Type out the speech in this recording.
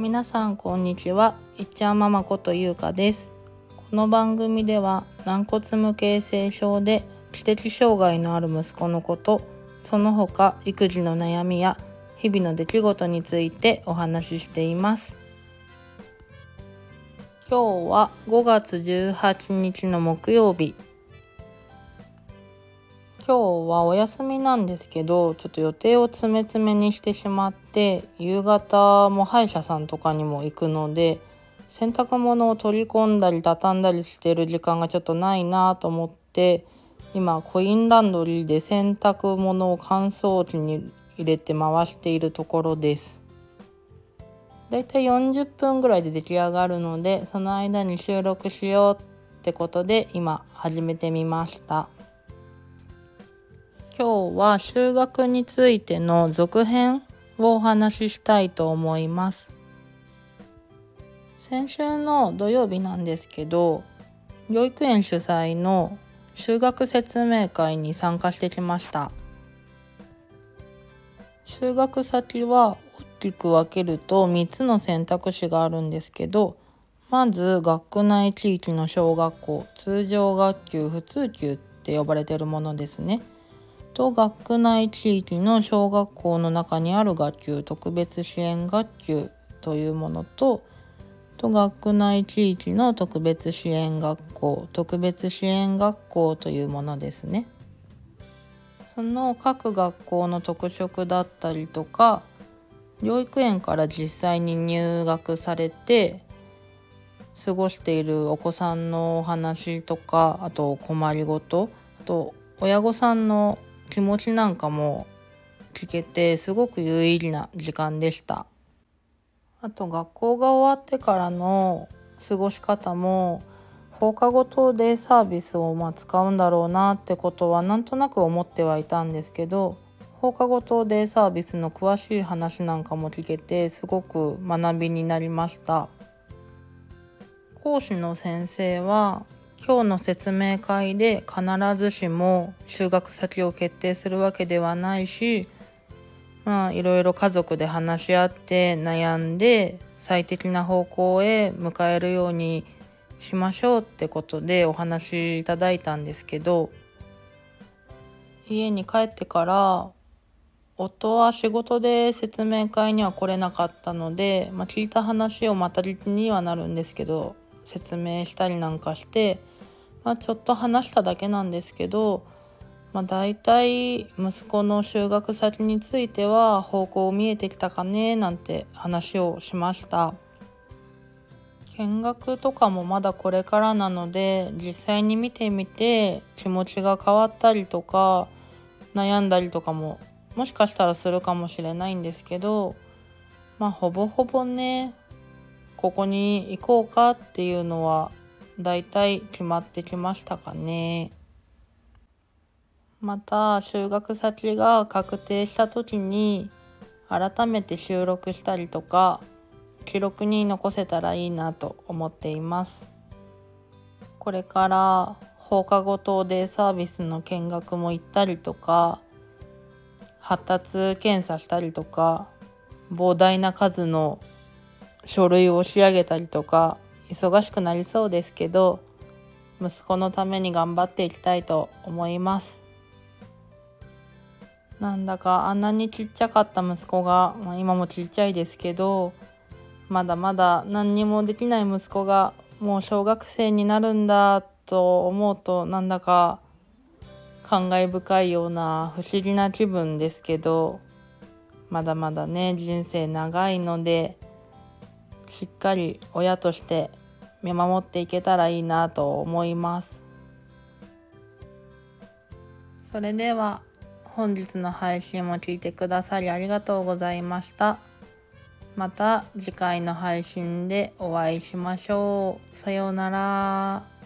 皆さんこんにちは。いっちゃんママことゆうかです。この番組では軟骨無形成症で知的障害のある息子のこと、その他育児の悩みや日々の出来事についてお話ししています。今日は5月18日の木曜日。今日はお休みなんですけどちょっと予定を詰め詰めにしてしまって夕方も歯医者さんとかにも行くので洗濯物を取り込んだり畳んだりしてる時間がちょっとないなと思って今コインランドリーで洗濯物を乾燥機に入れて回しているところです。だいたい40分ぐらいで出来上がるのでその間に収録しようってことで今始めてみました。今日は修学についての続編をお話ししたいと思います。先週の土曜日なんですけど養育園主催の修学説明会に参加してきました。修学先は大きく分けると3つの選択肢があるんですけどまず学区内地域の小学校通常学級普通級って呼ばれてるものですね。と学内地域の小学校の中にある学級特別支援学級というものとと学内地域の特別支援学校特別支援学校というものですね。その各学校の特色だったりとか養育園から実際に入学されて過ごしているお子さんのお話とかあと困りごとあと親御さんの気持ちなんかも聞けてすごく有意義な時間でした。あと学校が終わってからの過ごし方も放課後等デイサービスをま使うんだろうなってことはなんとなく思ってはいたんですけど放課後等デイサービスの詳しい話なんかも聞けてすごく学びになりました。講師の先生は今日の説明会で必ずしも就学先を決定するわけではないしまあいろいろ家族で話し合って悩んで最適な方向へ迎えるようにしましょうってことでお話しいただいたんですけど家に帰ってから夫は仕事で説明会には来れなかったので、まあ、聞いた話をまた聞きにはなるんですけど説明したりなんかして、まあ、ちょっと話しただけなんですけど、まあ、大体息子の就学先については方向見えてきたかねなんて話をしました。見学とかもまだこれからなので実際に見てみて気持ちが変わったりとか悩んだりとかももしかしたらするかもしれないんですけどまあほぼほぼねここに行こうかっていうのはだいたい決まってきましたかね。また就学先が確定した時に改めて収録したりとか記録に残せたらいいなと思っています。これから放課後等デイサービスの見学も行ったりとか発達検査したりとか膨大な数の書類を仕上げたりとか忙しくなりそうですけど息子のために頑張っていきたいと思います。なんだかあんなにちっちゃかった息子が、まあ、今もちっちゃいですけどまだまだ何にもできない息子がもう小学生になるんだと思うとなんだか感慨深いような不思議な気分ですけどまだまだね人生長いのでしっかり親として見守っていけたらいいなと思います。それでは本日の配信も聞いてくださりありがとうございました。また次回の配信でお会いしましょう。さようなら。